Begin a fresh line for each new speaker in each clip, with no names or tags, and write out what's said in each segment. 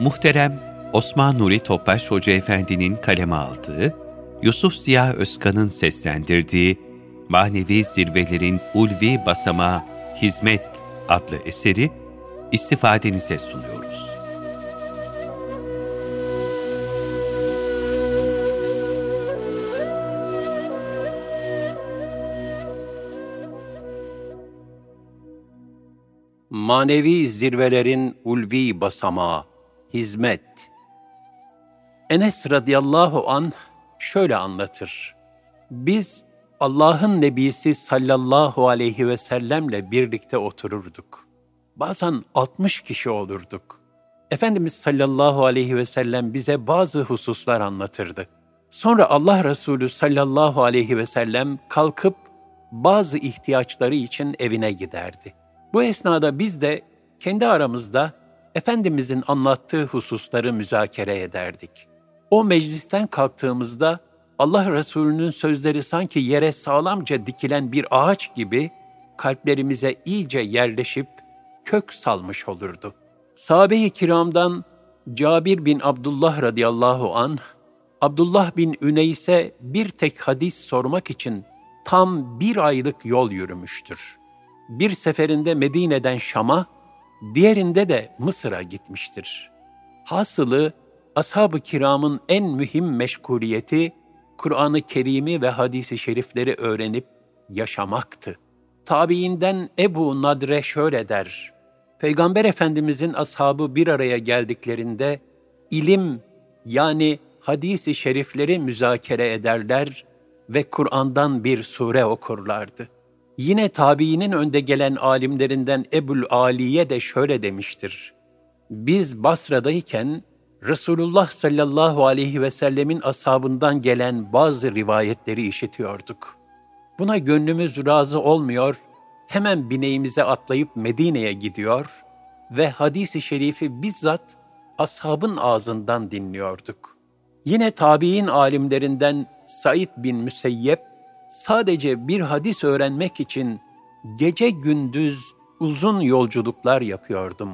Muhterem Osman Nuri Topbaş Hoca Efendi'nin kaleme aldığı, Yusuf Ziya Özkan'ın seslendirdiği Manevi Zirvelerin Ulvi Basamağı Hizmet adlı eseri istifadenize sunuyoruz.
Manevi zirvelerin ulvi basamağı, hizmet. Enes radıyallahu an şöyle anlatır. Biz Allah'ın Nebisi sallallahu aleyhi ve sellemle birlikte otururduk. Bazen 60 kişi olurduk. Efendimiz sallallahu aleyhi ve sellem bize bazı hususlar anlatırdı. Sonra Allah Resulü sallallahu aleyhi ve sellem kalkıp bazı ihtiyaçları için evine giderdi. Bu esnada biz de kendi aramızda Efendimizin anlattığı hususları müzakere ederdik. O meclisten kalktığımızda Allah Resulü'nün sözleri sanki yere sağlamca dikilen bir ağaç gibi kalplerimize iyice yerleşip kök salmış olurdu. Sahabe-i kiramdan Cabir bin Abdullah radıyallahu an Abdullah bin Üneys'e bir tek hadis sormak için tam bir aylık yol yürümüştür. Bir seferinde Medine'den Şam'a, diğerinde de Mısır'a gitmiştir. Hasılı, ashab-ı kiramın en mühim meşguliyeti, Kur'an-ı Kerim'i ve hadisi şerifleri öğrenip yaşamaktı. Tabiinden Ebu Nadre şöyle der, Peygamber Efendimizin ashabı bir araya geldiklerinde, ilim yani hadisi şerifleri müzakere ederler ve Kur'an'dan bir sure okurlardı. Yine tabiinin önde gelen alimlerinden Ebul Aliye de şöyle demiştir. Biz Basra'dayken Resulullah sallallahu aleyhi ve sellemin ashabından gelen bazı rivayetleri işitiyorduk. Buna gönlümüz razı olmuyor, hemen bineğimize atlayıp Medine'ye gidiyor ve hadisi şerifi bizzat ashabın ağzından dinliyorduk. Yine tabi'in alimlerinden Said bin Müseyyep, sadece bir hadis öğrenmek için gece gündüz uzun yolculuklar yapıyordum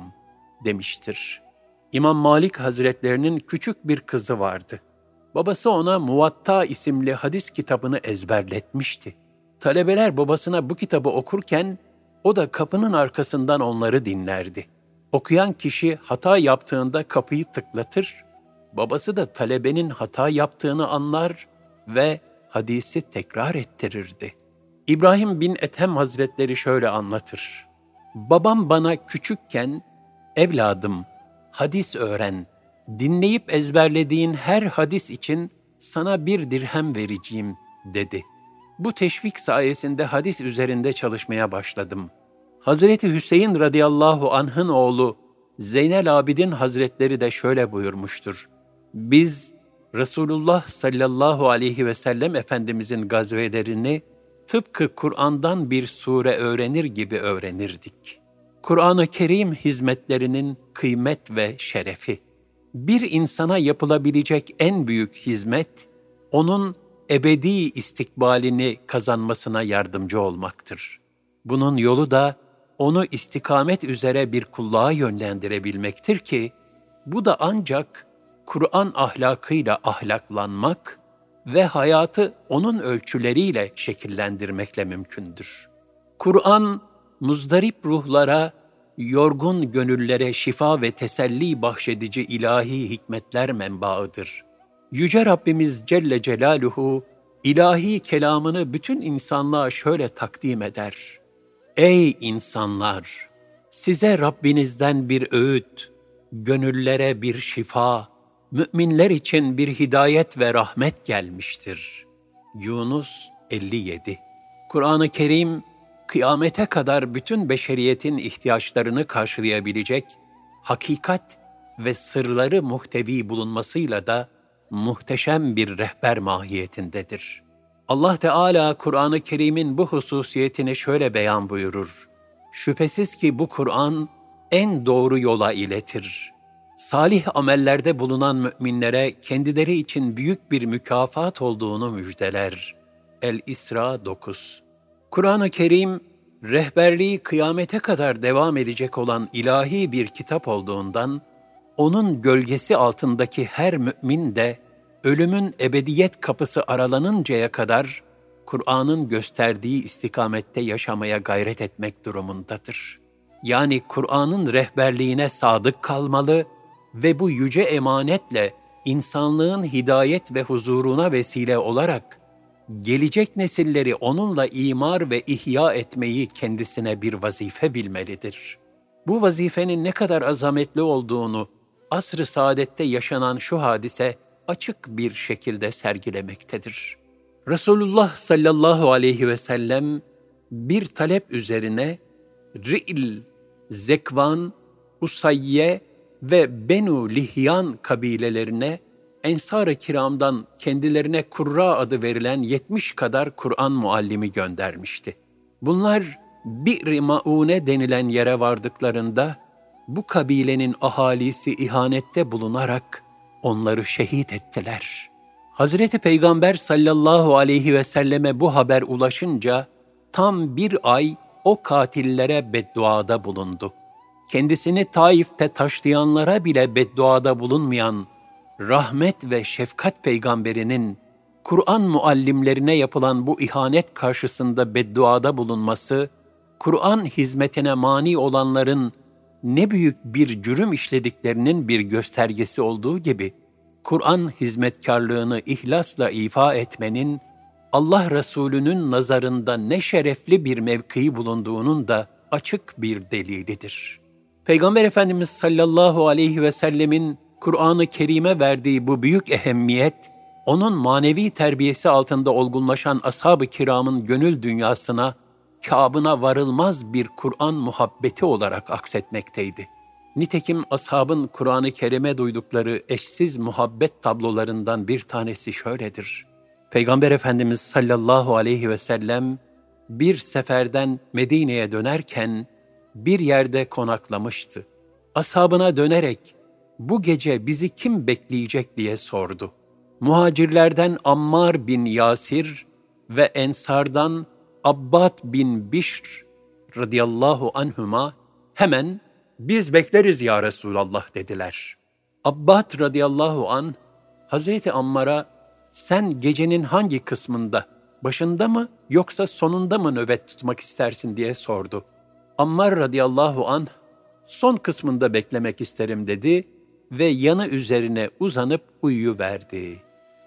demiştir. İmam Malik Hazretlerinin küçük bir kızı vardı. Babası ona Muvatta isimli hadis kitabını ezberletmişti. Talebeler babasına bu kitabı okurken o da kapının arkasından onları dinlerdi. Okuyan kişi hata yaptığında kapıyı tıklatır, babası da talebenin hata yaptığını anlar ve hadisi tekrar ettirirdi. İbrahim bin Ethem Hazretleri şöyle anlatır. Babam bana küçükken, evladım, hadis öğren, dinleyip ezberlediğin her hadis için sana bir dirhem vereceğim, dedi. Bu teşvik sayesinde hadis üzerinde çalışmaya başladım. Hazreti Hüseyin radıyallahu anh'ın oğlu Zeynel Abidin Hazretleri de şöyle buyurmuştur. Biz Resulullah sallallahu aleyhi ve sellem Efendimizin gazvelerini tıpkı Kur'an'dan bir sure öğrenir gibi öğrenirdik. Kur'an-ı Kerim hizmetlerinin kıymet ve şerefi. Bir insana yapılabilecek en büyük hizmet, onun ebedi istikbalini kazanmasına yardımcı olmaktır. Bunun yolu da onu istikamet üzere bir kulluğa yönlendirebilmektir ki, bu da ancak Kur'an ahlakıyla ahlaklanmak ve hayatı onun ölçüleriyle şekillendirmekle mümkündür. Kur'an, muzdarip ruhlara, yorgun gönüllere şifa ve teselli bahşedici ilahi hikmetler menbaıdır. Yüce Rabbimiz Celle Celaluhu, ilahi kelamını bütün insanlığa şöyle takdim eder. Ey insanlar! Size Rabbinizden bir öğüt, gönüllere bir şifa, müminler için bir hidayet ve rahmet gelmiştir. Yunus 57 Kur'an-ı Kerim, kıyamete kadar bütün beşeriyetin ihtiyaçlarını karşılayabilecek hakikat ve sırları muhtevi bulunmasıyla da muhteşem bir rehber mahiyetindedir. Allah Teala Kur'an-ı Kerim'in bu hususiyetini şöyle beyan buyurur. Şüphesiz ki bu Kur'an en doğru yola iletir salih amellerde bulunan müminlere kendileri için büyük bir mükafat olduğunu müjdeler. El-İsra 9 Kur'an-ı Kerim, rehberliği kıyamete kadar devam edecek olan ilahi bir kitap olduğundan, onun gölgesi altındaki her mümin de ölümün ebediyet kapısı aralanıncaya kadar Kur'an'ın gösterdiği istikamette yaşamaya gayret etmek durumundadır. Yani Kur'an'ın rehberliğine sadık kalmalı ve bu yüce emanetle insanlığın hidayet ve huzuruna vesile olarak gelecek nesilleri onunla imar ve ihya etmeyi kendisine bir vazife bilmelidir. Bu vazifenin ne kadar azametli olduğunu asr-ı saadette yaşanan şu hadise açık bir şekilde sergilemektedir. Resulullah sallallahu aleyhi ve sellem bir talep üzerine Ri'l, Zekvan, Usayye ve Benu Lihyan kabilelerine Ensar-ı Kiram'dan kendilerine Kurra adı verilen 70 kadar Kur'an muallimi göndermişti. Bunlar Bir-i Maune denilen yere vardıklarında bu kabilenin ahalisi ihanette bulunarak onları şehit ettiler. Hazreti Peygamber sallallahu aleyhi ve selleme bu haber ulaşınca tam bir ay o katillere bedduada bulundu. Kendisini Taif'te taşlayanlara bile bedduada bulunmayan rahmet ve şefkat peygamberinin Kur'an muallimlerine yapılan bu ihanet karşısında bedduada bulunması, Kur'an hizmetine mani olanların ne büyük bir cürüm işlediklerinin bir göstergesi olduğu gibi, Kur'an hizmetkarlığını ihlasla ifa etmenin, Allah Resulü'nün nazarında ne şerefli bir mevkii bulunduğunun da açık bir delilidir. Peygamber Efendimiz sallallahu aleyhi ve sellemin Kur'an-ı Kerim'e verdiği bu büyük ehemmiyet, onun manevi terbiyesi altında olgunlaşan ashab-ı kiramın gönül dünyasına, kabına varılmaz bir Kur'an muhabbeti olarak aksetmekteydi. Nitekim ashabın Kur'an-ı Kerim'e duydukları eşsiz muhabbet tablolarından bir tanesi şöyledir. Peygamber Efendimiz sallallahu aleyhi ve sellem bir seferden Medine'ye dönerken bir yerde konaklamıştı. Ashabına dönerek bu gece bizi kim bekleyecek diye sordu. Muhacirlerden Ammar bin Yasir ve Ensardan Abbad bin Bişr radıyallahu anhuma hemen biz bekleriz ya Resulallah dediler. Abbad radıyallahu an Hazreti Ammar'a sen gecenin hangi kısmında, başında mı yoksa sonunda mı nöbet tutmak istersin diye sordu. Ammar radıyallahu an son kısmında beklemek isterim dedi ve yanı üzerine uzanıp uyuyuverdi.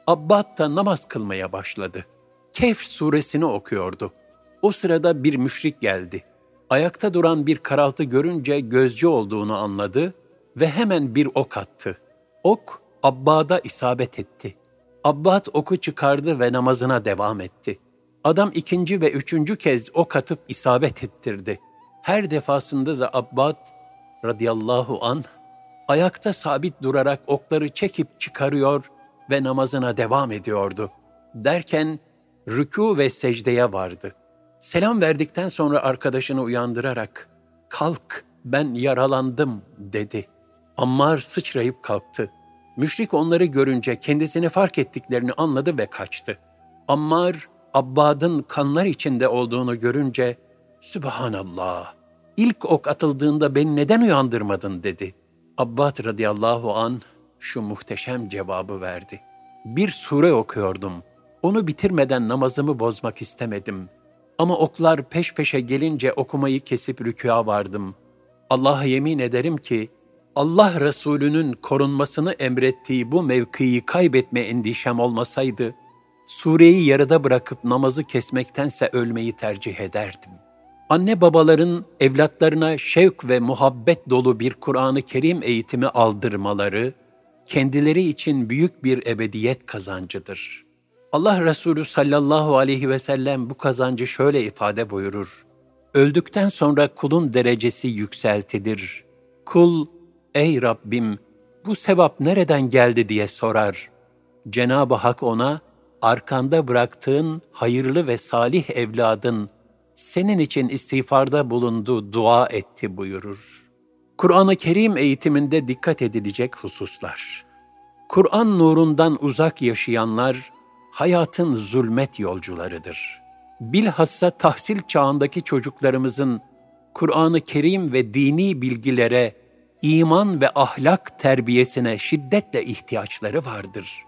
Abbad da namaz kılmaya başladı. Kehf suresini okuyordu. O sırada bir müşrik geldi. Ayakta duran bir karaltı görünce gözcü olduğunu anladı ve hemen bir ok attı. Ok Abbad'a isabet etti. Abbad oku çıkardı ve namazına devam etti. Adam ikinci ve üçüncü kez ok atıp isabet ettirdi. Her defasında da Abbad radıyallahu an ayakta sabit durarak okları çekip çıkarıyor ve namazına devam ediyordu. Derken rükû ve secdeye vardı. Selam verdikten sonra arkadaşını uyandırarak "Kalk, ben yaralandım." dedi. Ammar sıçrayıp kalktı. Müşrik onları görünce kendisini fark ettiklerini anladı ve kaçtı. Ammar, Abbad'ın kanlar içinde olduğunu görünce, Sübhanallah, ilk ok atıldığında beni neden uyandırmadın dedi. Abbad radıyallahu an şu muhteşem cevabı verdi. Bir sure okuyordum. Onu bitirmeden namazımı bozmak istemedim. Ama oklar peş peşe gelince okumayı kesip rükûa vardım. Allah'a yemin ederim ki Allah Resulü'nün korunmasını emrettiği bu mevkiyi kaybetme endişem olmasaydı, sureyi yarıda bırakıp namazı kesmektense ölmeyi tercih ederdim. Anne babaların evlatlarına şevk ve muhabbet dolu bir Kur'an-ı Kerim eğitimi aldırmaları, kendileri için büyük bir ebediyet kazancıdır. Allah Resulü sallallahu aleyhi ve sellem bu kazancı şöyle ifade buyurur. Öldükten sonra kulun derecesi yükseltilir. Kul, ey Rabbim bu sevap nereden geldi diye sorar. Cenab-ı Hak ona, arkanda bıraktığın hayırlı ve salih evladın senin için istiğfarda bulundu, dua etti buyurur. Kur'an-ı Kerim eğitiminde dikkat edilecek hususlar. Kur'an nurundan uzak yaşayanlar, hayatın zulmet yolcularıdır. Bilhassa tahsil çağındaki çocuklarımızın Kur'an-ı Kerim ve dini bilgilere iman ve ahlak terbiyesine şiddetle ihtiyaçları vardır.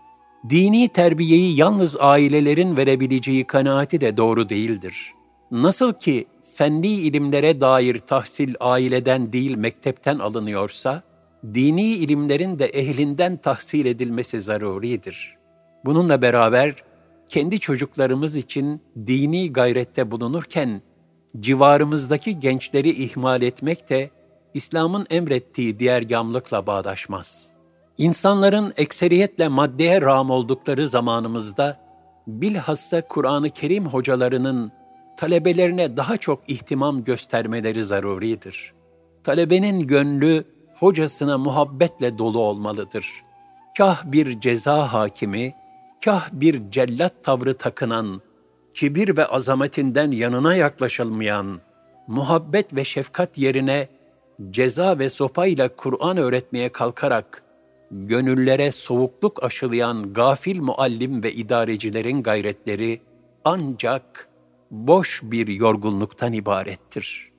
Dini terbiyeyi yalnız ailelerin verebileceği kanaati de doğru değildir. Nasıl ki fenli ilimlere dair tahsil aileden değil mektepten alınıyorsa, dini ilimlerin de ehlinden tahsil edilmesi zaruridir. Bununla beraber kendi çocuklarımız için dini gayrette bulunurken civarımızdaki gençleri ihmal etmek de İslam'ın emrettiği diğer gamlıkla bağdaşmaz. İnsanların ekseriyetle maddeye rağm oldukları zamanımızda bilhassa Kur'an-ı Kerim hocalarının talebelerine daha çok ihtimam göstermeleri zaruridir. Talebenin gönlü hocasına muhabbetle dolu olmalıdır. Kah bir ceza hakimi, kah bir cellat tavrı takınan, kibir ve azametinden yanına yaklaşılmayan, muhabbet ve şefkat yerine ceza ve sopayla Kur'an öğretmeye kalkarak, gönüllere soğukluk aşılayan gafil muallim ve idarecilerin gayretleri ancak boş bir yorgunluktan ibarettir.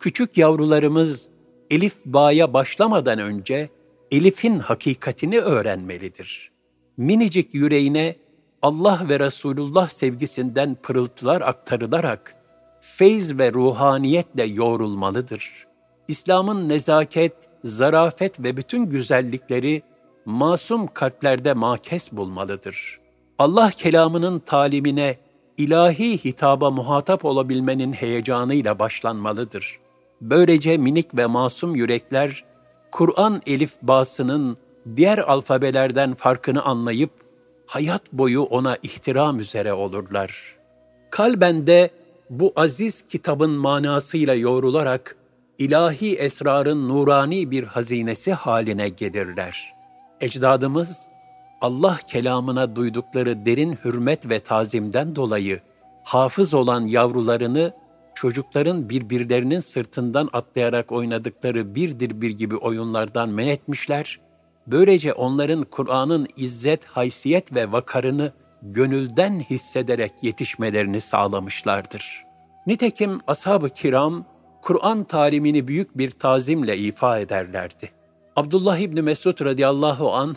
Küçük yavrularımız Elif Ba'ya başlamadan önce Elif'in hakikatini öğrenmelidir. Minicik yüreğine Allah ve Resulullah sevgisinden pırıltılar aktarılarak feyz ve ruhaniyetle yoğrulmalıdır. İslam'ın nezaket, zarafet ve bütün güzellikleri masum kalplerde makes bulmalıdır. Allah kelamının talimine, ilahi hitaba muhatap olabilmenin heyecanıyla başlanmalıdır. Böylece minik ve masum yürekler, Kur'an elif basının diğer alfabelerden farkını anlayıp, hayat boyu ona ihtiram üzere olurlar. Kalbende bu aziz kitabın manasıyla yoğrularak, ilahi esrarın nurani bir hazinesi haline gelirler. Ecdadımız, Allah kelamına duydukları derin hürmet ve tazimden dolayı hafız olan yavrularını çocukların birbirlerinin sırtından atlayarak oynadıkları birdir bir gibi oyunlardan men etmişler. Böylece onların Kur'an'ın izzet, haysiyet ve vakarını gönülden hissederek yetişmelerini sağlamışlardır. Nitekim ashab-ı kiram Kur'an talimini büyük bir tazimle ifa ederlerdi. Abdullah İbni Mesud radıyallahu an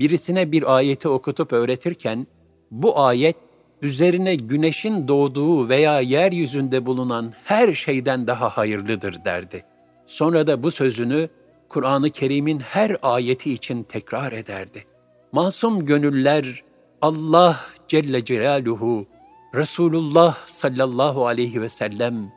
birisine bir ayeti okutup öğretirken bu ayet üzerine güneşin doğduğu veya yeryüzünde bulunan her şeyden daha hayırlıdır derdi. Sonra da bu sözünü Kur'an-ı Kerim'in her ayeti için tekrar ederdi. Masum gönüller Allah Celle Celaluhu, Resulullah sallallahu aleyhi ve sellem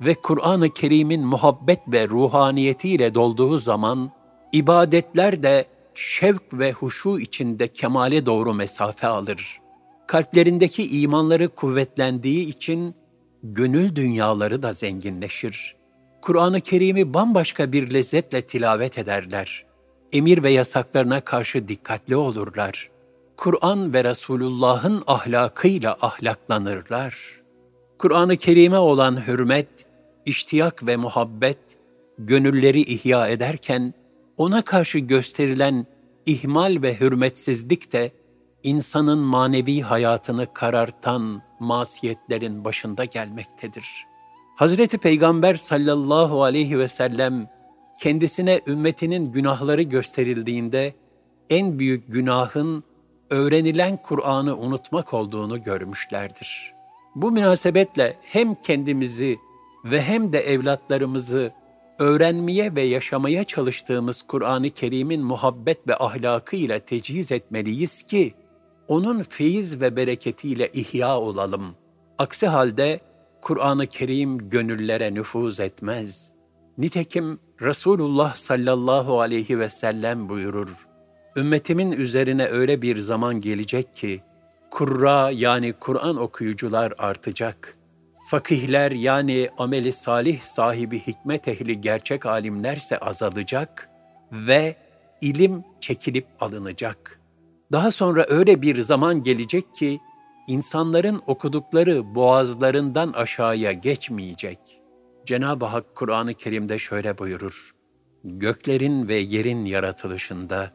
ve Kur'an-ı Kerim'in muhabbet ve ruhaniyetiyle dolduğu zaman, ibadetler de şevk ve huşu içinde kemale doğru mesafe alır. Kalplerindeki imanları kuvvetlendiği için gönül dünyaları da zenginleşir. Kur'an-ı Kerim'i bambaşka bir lezzetle tilavet ederler. Emir ve yasaklarına karşı dikkatli olurlar. Kur'an ve Resulullah'ın ahlakıyla ahlaklanırlar. Kur'an-ı Kerim'e olan hürmet, iştiyak ve muhabbet, gönülleri ihya ederken, ona karşı gösterilen ihmal ve hürmetsizlik de insanın manevi hayatını karartan masiyetlerin başında gelmektedir. Hazreti Peygamber sallallahu aleyhi ve sellem kendisine ümmetinin günahları gösterildiğinde en büyük günahın öğrenilen Kur'an'ı unutmak olduğunu görmüşlerdir. Bu münasebetle hem kendimizi ve hem de evlatlarımızı öğrenmeye ve yaşamaya çalıştığımız Kur'an-ı Kerim'in muhabbet ve ahlakı ile tecihiz etmeliyiz ki, onun feyiz ve bereketiyle ihya olalım. Aksi halde Kur'an-ı Kerim gönüllere nüfuz etmez. Nitekim Resulullah sallallahu aleyhi ve sellem buyurur. Ümmetimin üzerine öyle bir zaman gelecek ki, kurra yani Kur'an okuyucular artacak.'' Fakihler yani ameli salih sahibi hikmet ehli gerçek alimlerse azalacak ve ilim çekilip alınacak. Daha sonra öyle bir zaman gelecek ki insanların okudukları boğazlarından aşağıya geçmeyecek. Cenab-ı Hak Kur'an-ı Kerim'de şöyle buyurur. Göklerin ve yerin yaratılışında,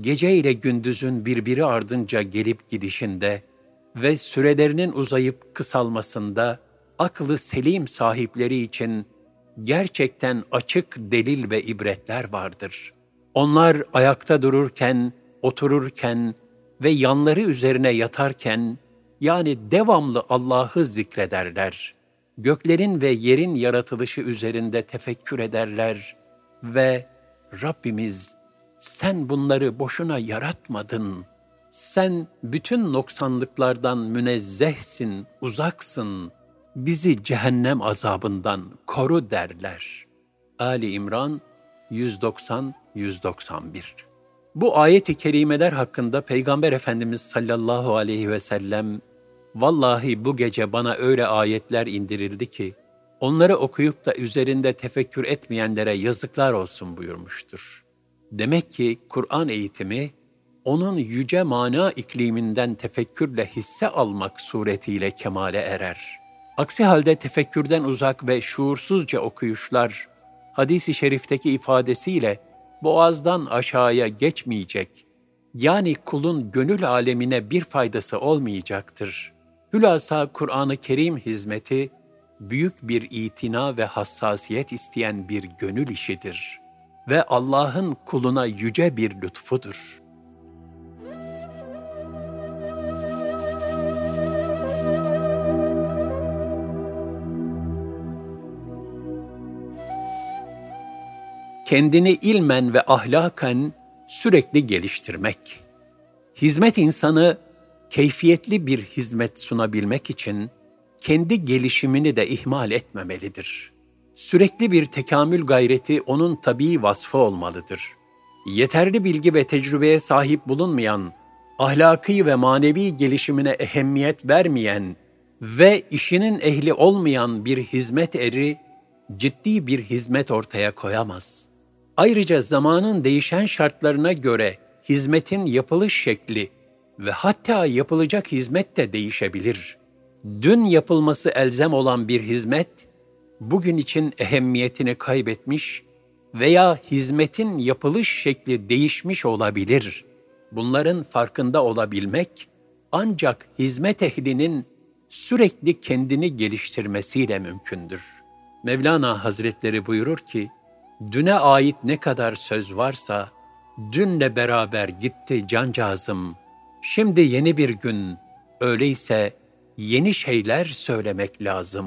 gece ile gündüzün birbiri ardınca gelip gidişinde ve sürelerinin uzayıp kısalmasında aklı selim sahipleri için gerçekten açık delil ve ibretler vardır. Onlar ayakta dururken, otururken ve yanları üzerine yatarken, yani devamlı Allah'ı zikrederler. Göklerin ve yerin yaratılışı üzerinde tefekkür ederler ve Rabbimiz sen bunları boşuna yaratmadın. Sen bütün noksanlıklardan münezzehsin, uzaksın. Bizi cehennem azabından koru derler. Ali İmran 190-191 Bu ayet-i kerimeler hakkında Peygamber Efendimiz sallallahu aleyhi ve sellem Vallahi bu gece bana öyle ayetler indirildi ki, onları okuyup da üzerinde tefekkür etmeyenlere yazıklar olsun buyurmuştur. Demek ki Kur'an eğitimi, onun yüce mana ikliminden tefekkürle hisse almak suretiyle kemale erer. Aksi halde tefekkürden uzak ve şuursuzca okuyuşlar, hadisi şerifteki ifadesiyle boğazdan aşağıya geçmeyecek, yani kulun gönül alemine bir faydası olmayacaktır. Hülasa Kur'an-ı Kerim hizmeti, büyük bir itina ve hassasiyet isteyen bir gönül işidir ve Allah'ın kuluna yüce bir lütfudur. Kendini ilmen ve ahlaken sürekli geliştirmek. Hizmet insanı keyfiyetli bir hizmet sunabilmek için kendi gelişimini de ihmal etmemelidir. Sürekli bir tekamül gayreti onun tabii vasfı olmalıdır. Yeterli bilgi ve tecrübeye sahip bulunmayan, ahlaki ve manevi gelişimine ehemmiyet vermeyen ve işinin ehli olmayan bir hizmet eri ciddi bir hizmet ortaya koyamaz. Ayrıca zamanın değişen şartlarına göre hizmetin yapılış şekli ve hatta yapılacak hizmet de değişebilir. Dün yapılması elzem olan bir hizmet, bugün için ehemmiyetini kaybetmiş veya hizmetin yapılış şekli değişmiş olabilir. Bunların farkında olabilmek, ancak hizmet ehlinin sürekli kendini geliştirmesiyle mümkündür. Mevlana Hazretleri buyurur ki, düne ait ne kadar söz varsa, dünle beraber gitti cancağızım, Şimdi yeni bir gün, öyleyse yeni şeyler söylemek lazım.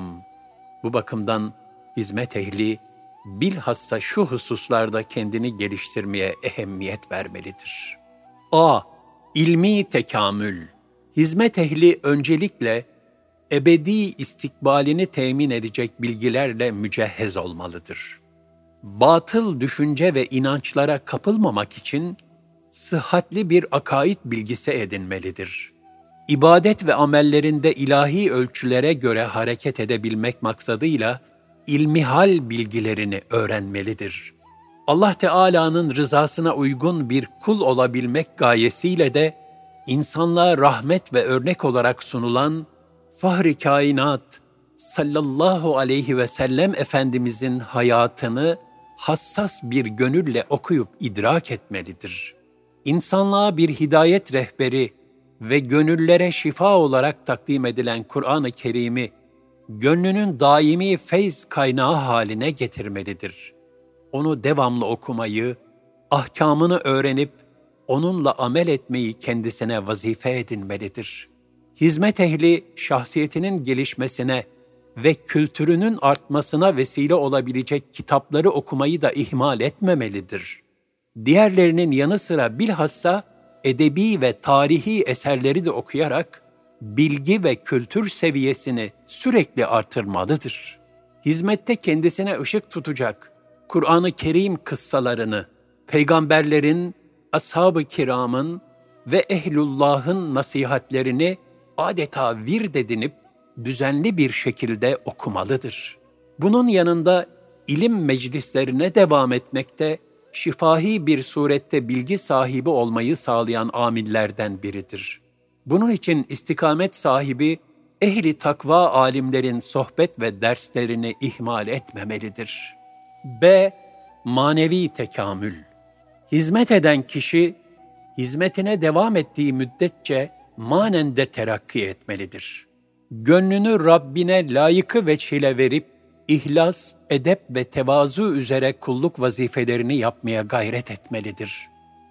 Bu bakımdan hizmet ehli bilhassa şu hususlarda kendini geliştirmeye ehemmiyet vermelidir. A. İlmi tekamül. Hizmet ehli öncelikle ebedi istikbalini temin edecek bilgilerle mücehhez olmalıdır. Batıl düşünce ve inançlara kapılmamak için sıhhatli bir akaid bilgisi edinmelidir. İbadet ve amellerinde ilahi ölçülere göre hareket edebilmek maksadıyla ilmihal bilgilerini öğrenmelidir. Allah Teala'nın rızasına uygun bir kul olabilmek gayesiyle de insanlığa rahmet ve örnek olarak sunulan Fahri Kainat sallallahu aleyhi ve sellem Efendimizin hayatını hassas bir gönülle okuyup idrak etmelidir.'' insanlığa bir hidayet rehberi ve gönüllere şifa olarak takdim edilen Kur'an-ı Kerim'i gönlünün daimi feyz kaynağı haline getirmelidir. Onu devamlı okumayı, ahkamını öğrenip onunla amel etmeyi kendisine vazife edinmelidir. Hizmet ehli şahsiyetinin gelişmesine ve kültürünün artmasına vesile olabilecek kitapları okumayı da ihmal etmemelidir.'' diğerlerinin yanı sıra bilhassa edebi ve tarihi eserleri de okuyarak bilgi ve kültür seviyesini sürekli artırmalıdır. Hizmette kendisine ışık tutacak Kur'an-ı Kerim kıssalarını, peygamberlerin, ashab-ı kiramın ve ehlullahın nasihatlerini adeta vird edinip düzenli bir şekilde okumalıdır. Bunun yanında ilim meclislerine devam etmekte şifahi bir surette bilgi sahibi olmayı sağlayan amillerden biridir. Bunun için istikamet sahibi, ehli takva alimlerin sohbet ve derslerini ihmal etmemelidir. B. Manevi tekamül Hizmet eden kişi, hizmetine devam ettiği müddetçe manen de terakki etmelidir. Gönlünü Rabbine layıkı veçhile verip, ihlas, edep ve tevazu üzere kulluk vazifelerini yapmaya gayret etmelidir.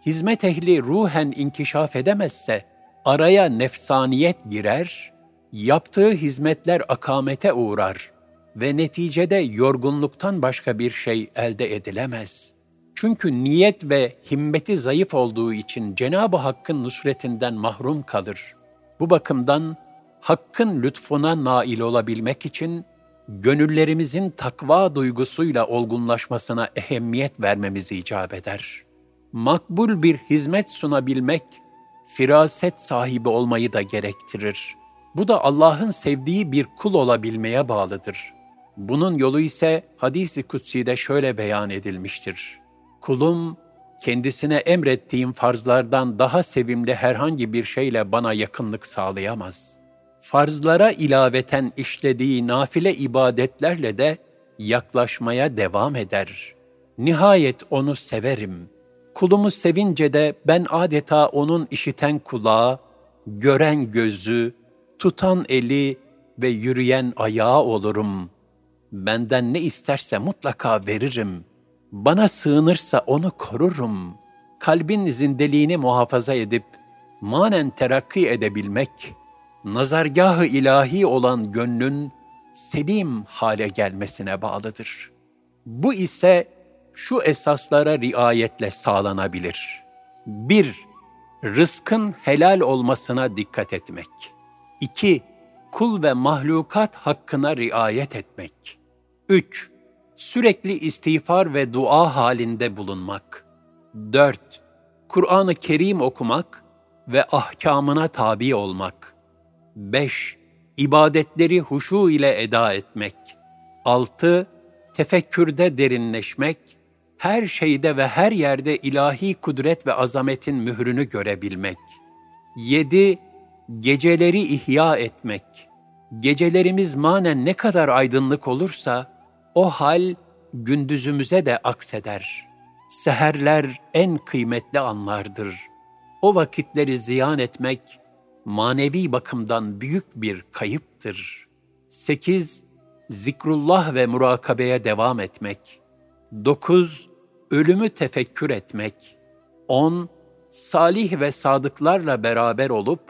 Hizmet ehli ruhen inkişaf edemezse, araya nefsaniyet girer, yaptığı hizmetler akamete uğrar ve neticede yorgunluktan başka bir şey elde edilemez. Çünkü niyet ve himmeti zayıf olduğu için Cenab-ı Hakk'ın nusretinden mahrum kalır. Bu bakımdan Hakk'ın lütfuna nail olabilmek için gönüllerimizin takva duygusuyla olgunlaşmasına ehemmiyet vermemiz icap eder. Makbul bir hizmet sunabilmek, firaset sahibi olmayı da gerektirir. Bu da Allah'ın sevdiği bir kul olabilmeye bağlıdır. Bunun yolu ise hadisi kutsi'de şöyle beyan edilmiştir. Kulum, kendisine emrettiğim farzlardan daha sevimli herhangi bir şeyle bana yakınlık sağlayamaz. Farzlara ilaveten işlediği nafile ibadetlerle de yaklaşmaya devam eder. Nihayet onu severim. Kulumu sevince de ben adeta onun işiten kulağı, gören gözü, tutan eli ve yürüyen ayağı olurum. Benden ne isterse mutlaka veririm. Bana sığınırsa onu korurum. Kalbin zindeliğini muhafaza edip manen terakki edebilmek, nazargahı ilahi olan gönlün selim hale gelmesine bağlıdır. Bu ise şu esaslara riayetle sağlanabilir. 1- Rızkın helal olmasına dikkat etmek. 2. Kul ve mahlukat hakkına riayet etmek. 3. Sürekli istiğfar ve dua halinde bulunmak. 4. Kur'an-ı Kerim okumak ve ahkamına tabi olmak. 5. İbadetleri huşu ile eda etmek. 6. Tefekkürde derinleşmek, her şeyde ve her yerde ilahi kudret ve azametin mührünü görebilmek. 7 geceleri ihya etmek. Gecelerimiz manen ne kadar aydınlık olursa, o hal gündüzümüze de akseder. Seherler en kıymetli anlardır. O vakitleri ziyan etmek, manevi bakımdan büyük bir kayıptır. 8. Zikrullah ve murakabeye devam etmek. 9. Ölümü tefekkür etmek. 10. Salih ve sadıklarla beraber olup,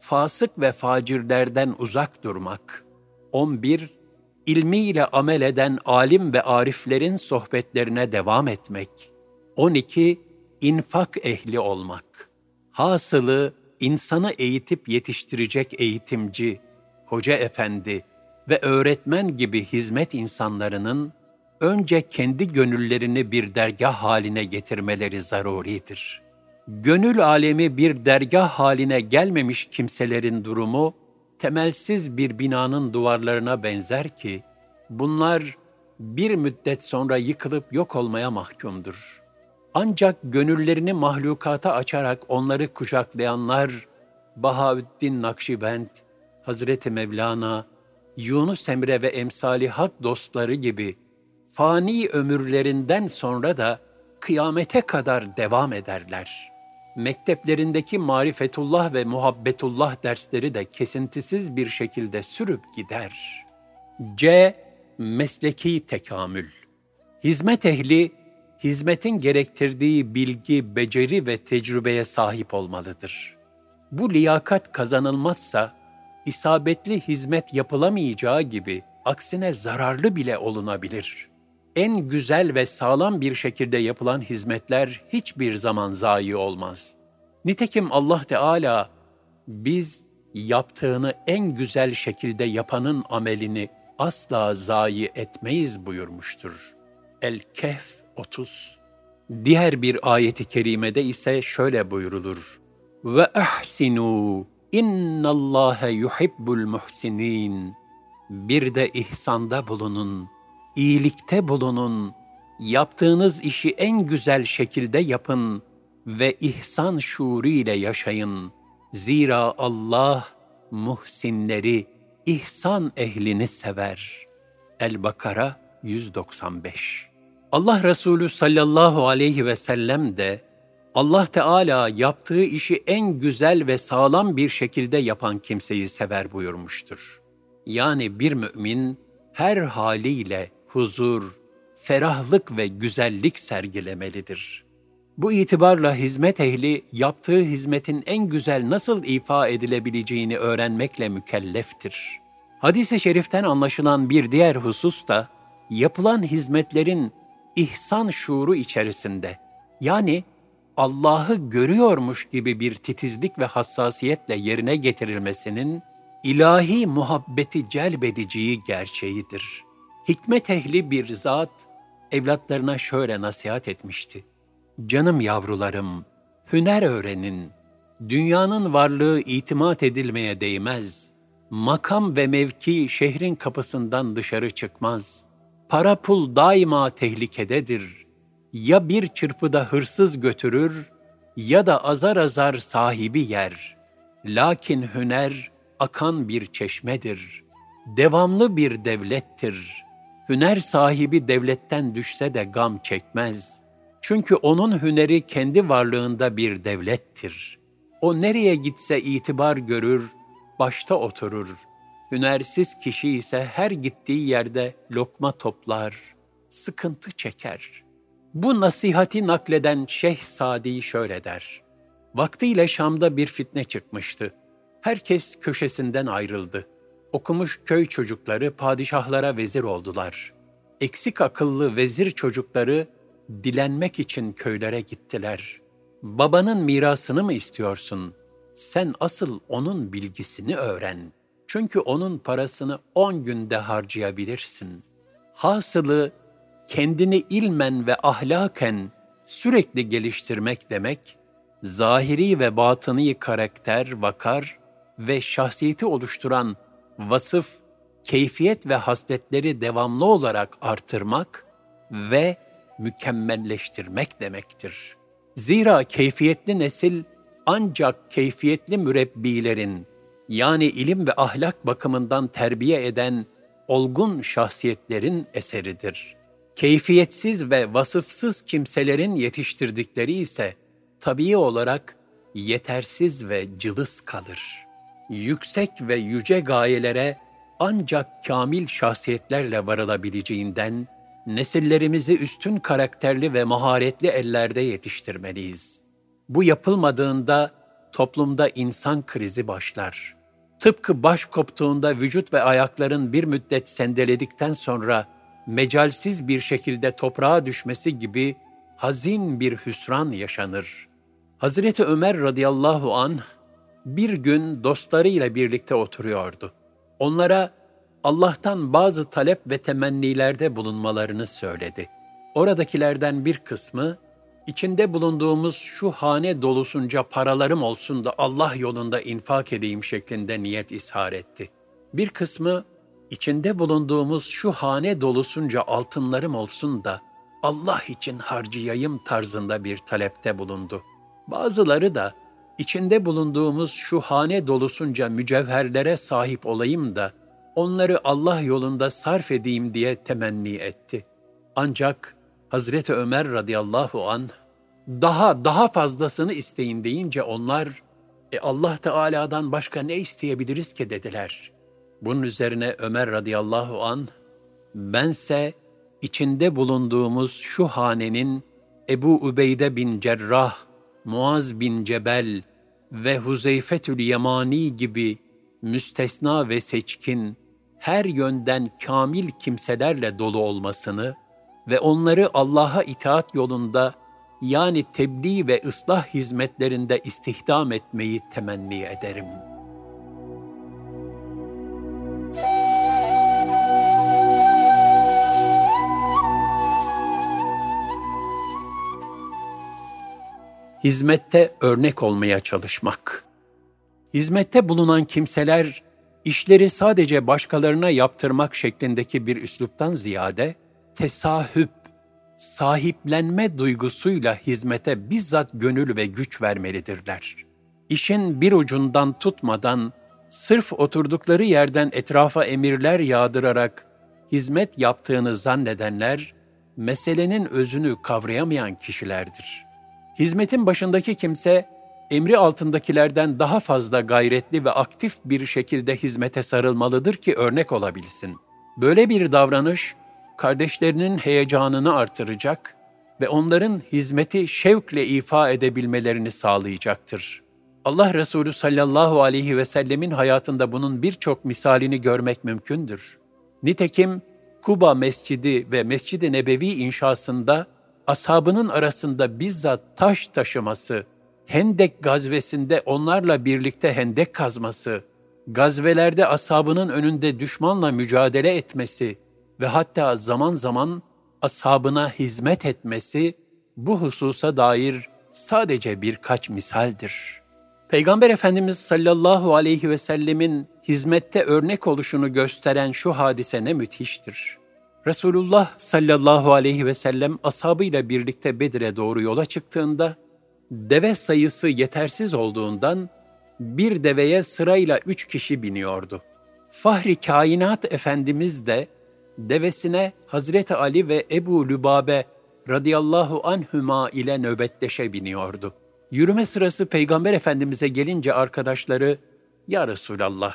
fasık ve facirlerden uzak durmak. 11. İlmiyle amel eden alim ve ariflerin sohbetlerine devam etmek. 12. İnfak ehli olmak. Hasılı insanı eğitip yetiştirecek eğitimci, hoca efendi ve öğretmen gibi hizmet insanlarının önce kendi gönüllerini bir dergah haline getirmeleri zaruridir.'' gönül alemi bir dergah haline gelmemiş kimselerin durumu, temelsiz bir binanın duvarlarına benzer ki, bunlar bir müddet sonra yıkılıp yok olmaya mahkumdur. Ancak gönüllerini mahlukata açarak onları kucaklayanlar, Bahaüddin Nakşibend, Hazreti Mevlana, Yunus Emre ve emsali hak dostları gibi fani ömürlerinden sonra da kıyamete kadar devam ederler.'' mekteplerindeki marifetullah ve muhabbetullah dersleri de kesintisiz bir şekilde sürüp gider. C. Mesleki tekamül. Hizmet ehli, hizmetin gerektirdiği bilgi, beceri ve tecrübeye sahip olmalıdır. Bu liyakat kazanılmazsa, isabetli hizmet yapılamayacağı gibi aksine zararlı bile olunabilir.'' en güzel ve sağlam bir şekilde yapılan hizmetler hiçbir zaman zayi olmaz. Nitekim Allah Teala biz yaptığını en güzel şekilde yapanın amelini asla zayi etmeyiz buyurmuştur. El-Kehf 30 Diğer bir ayeti kerimede ise şöyle buyurulur. Ve ahsinu innallâhe yuhibbul muhsinin. Bir de ihsanda bulunun iyilikte bulunun, yaptığınız işi en güzel şekilde yapın ve ihsan şuuru ile yaşayın. Zira Allah muhsinleri, ihsan ehlini sever. El-Bakara 195 Allah Resulü sallallahu aleyhi ve sellem de Allah Teala yaptığı işi en güzel ve sağlam bir şekilde yapan kimseyi sever buyurmuştur. Yani bir mümin her haliyle huzur, ferahlık ve güzellik sergilemelidir. Bu itibarla hizmet ehli yaptığı hizmetin en güzel nasıl ifa edilebileceğini öğrenmekle mükelleftir. Hadis-i şeriften anlaşılan bir diğer husus da yapılan hizmetlerin ihsan şuuru içerisinde yani Allah'ı görüyormuş gibi bir titizlik ve hassasiyetle yerine getirilmesinin ilahi muhabbeti celbediciyi gerçeğidir. Hikmet ehli bir zat evlatlarına şöyle nasihat etmişti. Canım yavrularım, hüner öğrenin. Dünyanın varlığı itimat edilmeye değmez. Makam ve mevki şehrin kapısından dışarı çıkmaz. Para pul daima tehlikededir. Ya bir çırpıda hırsız götürür ya da azar azar sahibi yer. Lakin hüner akan bir çeşmedir. Devamlı bir devlettir. Hüner sahibi devletten düşse de gam çekmez. Çünkü onun hüneri kendi varlığında bir devlettir. O nereye gitse itibar görür, başta oturur. Hünersiz kişi ise her gittiği yerde lokma toplar, sıkıntı çeker. Bu nasihati nakleden Şeyh Sadi şöyle der. Vaktiyle Şam'da bir fitne çıkmıştı. Herkes köşesinden ayrıldı. Okumuş köy çocukları padişahlara vezir oldular. Eksik akıllı vezir çocukları dilenmek için köylere gittiler. Babanın mirasını mı istiyorsun? Sen asıl onun bilgisini öğren. Çünkü onun parasını on günde harcayabilirsin. Hasılı kendini ilmen ve ahlaken sürekli geliştirmek demek, zahiri ve batıni karakter, vakar ve şahsiyeti oluşturan vasıf, keyfiyet ve hasletleri devamlı olarak artırmak ve mükemmelleştirmek demektir. Zira keyfiyetli nesil ancak keyfiyetli mürebbilerin yani ilim ve ahlak bakımından terbiye eden olgun şahsiyetlerin eseridir. Keyfiyetsiz ve vasıfsız kimselerin yetiştirdikleri ise tabii olarak yetersiz ve cılız kalır. Yüksek ve yüce gayelere ancak kamil şahsiyetlerle varılabileceğinden nesillerimizi üstün karakterli ve maharetli ellerde yetiştirmeliyiz. Bu yapılmadığında toplumda insan krizi başlar. Tıpkı baş koptuğunda vücut ve ayakların bir müddet sendeledikten sonra mecalsiz bir şekilde toprağa düşmesi gibi hazin bir hüsran yaşanır. Hazreti Ömer radıyallahu an bir gün dostlarıyla birlikte oturuyordu. Onlara Allah'tan bazı talep ve temennilerde bulunmalarını söyledi. Oradakilerden bir kısmı, içinde bulunduğumuz şu hane dolusunca paralarım olsun da Allah yolunda infak edeyim şeklinde niyet ishar etti. Bir kısmı, içinde bulunduğumuz şu hane dolusunca altınlarım olsun da Allah için harcayayım tarzında bir talepte bulundu. Bazıları da, içinde bulunduğumuz şu hane dolusunca mücevherlere sahip olayım da onları Allah yolunda sarf edeyim diye temenni etti. Ancak Hazreti Ömer radıyallahu an daha daha fazlasını isteyin deyince onlar e Allah Teala'dan başka ne isteyebiliriz ki dediler. Bunun üzerine Ömer radıyallahu an bense içinde bulunduğumuz şu hanenin Ebu Ubeyde bin Cerrah, Muaz bin Cebel ve Huzeyfetül Yemani gibi müstesna ve seçkin, her yönden kamil kimselerle dolu olmasını ve onları Allah'a itaat yolunda yani tebliğ ve ıslah hizmetlerinde istihdam etmeyi temenni ederim. Hizmette örnek olmaya çalışmak. Hizmette bulunan kimseler işleri sadece başkalarına yaptırmak şeklindeki bir üsluptan ziyade tesahüp, sahiplenme duygusuyla hizmete bizzat gönül ve güç vermelidirler. İşin bir ucundan tutmadan, sırf oturdukları yerden etrafa emirler yağdırarak hizmet yaptığını zannedenler, meselenin özünü kavrayamayan kişilerdir. Hizmetin başındaki kimse, emri altındakilerden daha fazla gayretli ve aktif bir şekilde hizmete sarılmalıdır ki örnek olabilsin. Böyle bir davranış kardeşlerinin heyecanını artıracak ve onların hizmeti şevkle ifa edebilmelerini sağlayacaktır. Allah Resulü sallallahu aleyhi ve sellemin hayatında bunun birçok misalini görmek mümkündür. Nitekim Kuba Mescidi ve Mescid-i Nebevi inşasında ashabının arasında bizzat taş taşıması, Hendek gazvesinde onlarla birlikte hendek kazması, gazvelerde ashabının önünde düşmanla mücadele etmesi ve hatta zaman zaman ashabına hizmet etmesi bu hususa dair sadece birkaç misaldir. Peygamber Efendimiz sallallahu aleyhi ve sellemin hizmette örnek oluşunu gösteren şu hadise ne müthiştir. Resulullah sallallahu aleyhi ve sellem ashabıyla birlikte Bedir'e doğru yola çıktığında, deve sayısı yetersiz olduğundan bir deveye sırayla üç kişi biniyordu. Fahri Kainat Efendimiz de devesine Hazreti Ali ve Ebu Lübabe radıyallahu anhüma ile nöbetleşe biniyordu. Yürüme sırası Peygamber Efendimiz'e gelince arkadaşları, ''Ya Resulallah,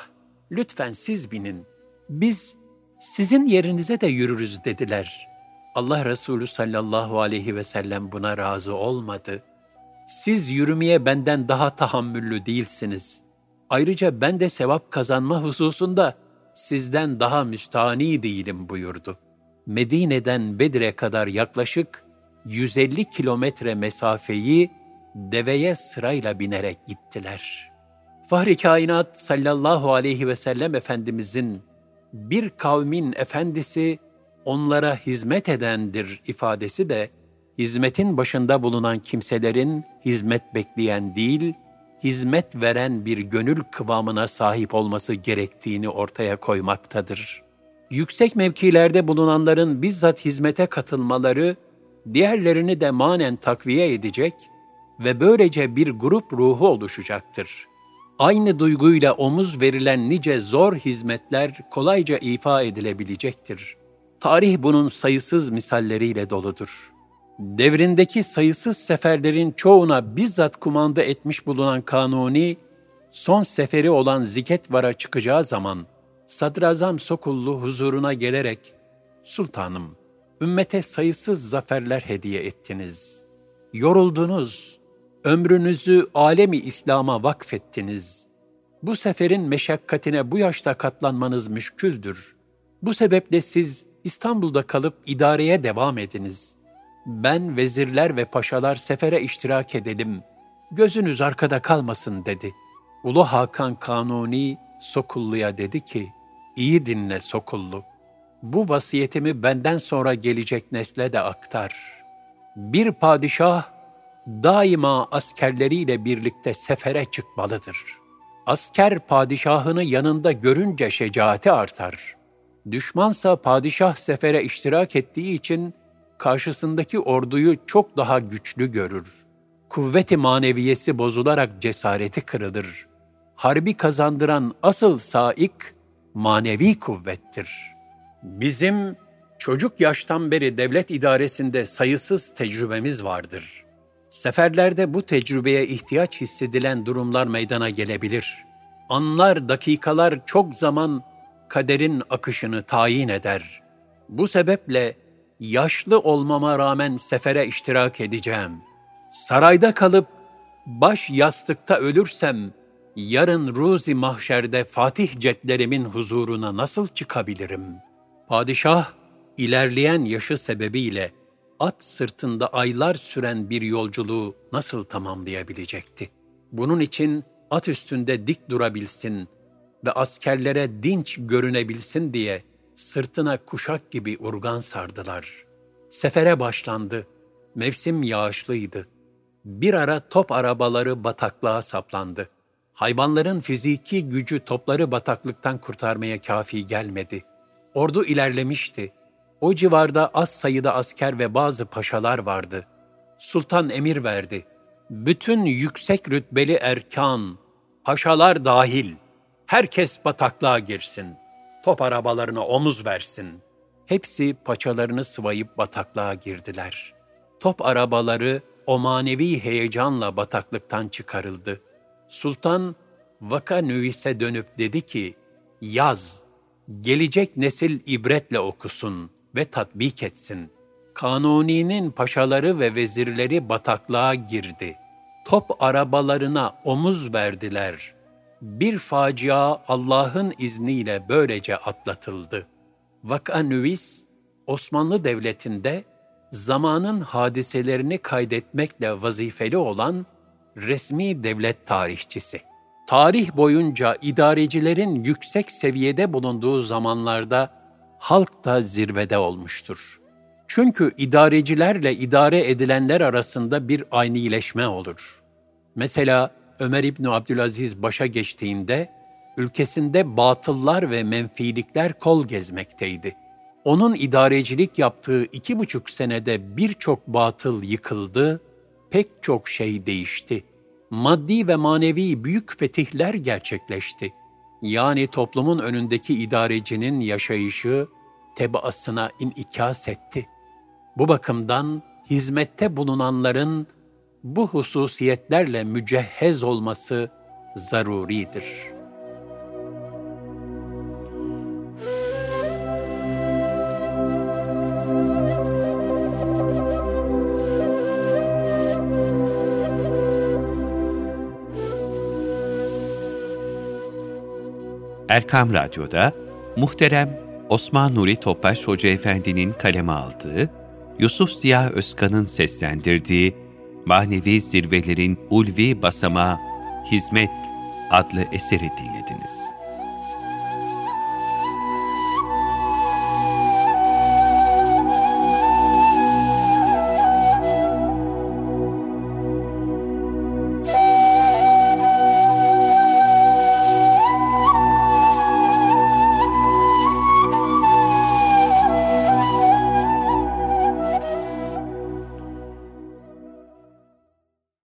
lütfen siz binin. Biz sizin yerinize de yürürüz.'' dediler. Allah Resulü sallallahu aleyhi ve sellem buna razı olmadı. ''Siz yürümeye benden daha tahammüllü değilsiniz. Ayrıca ben de sevap kazanma hususunda sizden daha müstani değilim.'' buyurdu. Medine'den Bedir'e kadar yaklaşık 150 kilometre mesafeyi deveye sırayla binerek gittiler. Fahri kainat sallallahu aleyhi ve sellem Efendimizin bir kavmin efendisi onlara hizmet edendir ifadesi de hizmetin başında bulunan kimselerin hizmet bekleyen değil, hizmet veren bir gönül kıvamına sahip olması gerektiğini ortaya koymaktadır. Yüksek mevkilerde bulunanların bizzat hizmete katılmaları, diğerlerini de manen takviye edecek ve böylece bir grup ruhu oluşacaktır. Aynı duyguyla omuz verilen nice zor hizmetler kolayca ifa edilebilecektir. Tarih bunun sayısız misalleriyle doludur. Devrindeki sayısız seferlerin çoğuna bizzat kumanda etmiş bulunan Kanuni, son seferi olan Ziketvar'a çıkacağı zaman, Sadrazam Sokullu huzuruna gelerek, Sultanım, ümmete sayısız zaferler hediye ettiniz. Yoruldunuz, ömrünüzü alemi İslam'a vakfettiniz. Bu seferin meşakkatine bu yaşta katlanmanız müşküldür. Bu sebeple siz İstanbul'da kalıp idareye devam ediniz. Ben vezirler ve paşalar sefere iştirak edelim. Gözünüz arkada kalmasın dedi. Ulu Hakan Kanuni Sokullu'ya dedi ki, iyi dinle Sokullu. Bu vasiyetimi benden sonra gelecek nesle de aktar. Bir padişah daima askerleriyle birlikte sefere çıkmalıdır. Asker padişahını yanında görünce şecaati artar. Düşmansa padişah sefere iştirak ettiği için karşısındaki orduyu çok daha güçlü görür. Kuvveti maneviyesi bozularak cesareti kırılır. Harbi kazandıran asıl saik manevi kuvvettir. Bizim çocuk yaştan beri devlet idaresinde sayısız tecrübemiz vardır.'' Seferlerde bu tecrübeye ihtiyaç hissedilen durumlar meydana gelebilir. Anlar, dakikalar çok zaman kaderin akışını tayin eder. Bu sebeple yaşlı olmama rağmen sefere iştirak edeceğim. Sarayda kalıp baş yastıkta ölürsem yarın ruzi mahşerde Fatih cetlerimin huzuruna nasıl çıkabilirim? Padişah ilerleyen yaşı sebebiyle at sırtında aylar süren bir yolculuğu nasıl tamamlayabilecekti? Bunun için at üstünde dik durabilsin ve askerlere dinç görünebilsin diye sırtına kuşak gibi urgan sardılar. Sefere başlandı. Mevsim yağışlıydı. Bir ara top arabaları bataklığa saplandı. Hayvanların fiziki gücü topları bataklıktan kurtarmaya kafi gelmedi. Ordu ilerlemişti. O civarda az sayıda asker ve bazı paşalar vardı. Sultan emir verdi. Bütün yüksek rütbeli erkan, paşalar dahil, herkes bataklığa girsin. Top arabalarına omuz versin. Hepsi paçalarını sıvayıp bataklığa girdiler. Top arabaları o manevi heyecanla bataklıktan çıkarıldı. Sultan vaka nüvise dönüp dedi ki, yaz, gelecek nesil ibretle okusun ve tatbik etsin. Kanuni'nin paşaları ve vezirleri bataklığa girdi. Top arabalarına omuz verdiler. Bir facia Allah'ın izniyle böylece atlatıldı. Vaka Nüvis, Osmanlı Devleti'nde zamanın hadiselerini kaydetmekle vazifeli olan resmi devlet tarihçisi. Tarih boyunca idarecilerin yüksek seviyede bulunduğu zamanlarda halk da zirvede olmuştur. Çünkü idarecilerle idare edilenler arasında bir aynileşme olur. Mesela Ömer İbni Abdülaziz başa geçtiğinde ülkesinde batıllar ve menfilikler kol gezmekteydi. Onun idarecilik yaptığı iki buçuk senede birçok batıl yıkıldı, pek çok şey değişti. Maddi ve manevi büyük fetihler gerçekleşti. Yani toplumun önündeki idarecinin yaşayışı tebaasına inikas etti. Bu bakımdan hizmette bulunanların bu hususiyetlerle mücehhez olması zaruridir.''
Erkam Radyo'da muhterem Osman Nuri Topbaş Hoca Efendi'nin kaleme aldığı, Yusuf Ziya Özkan'ın seslendirdiği Manevi Zirvelerin Ulvi Basama Hizmet adlı eseri dinlediniz.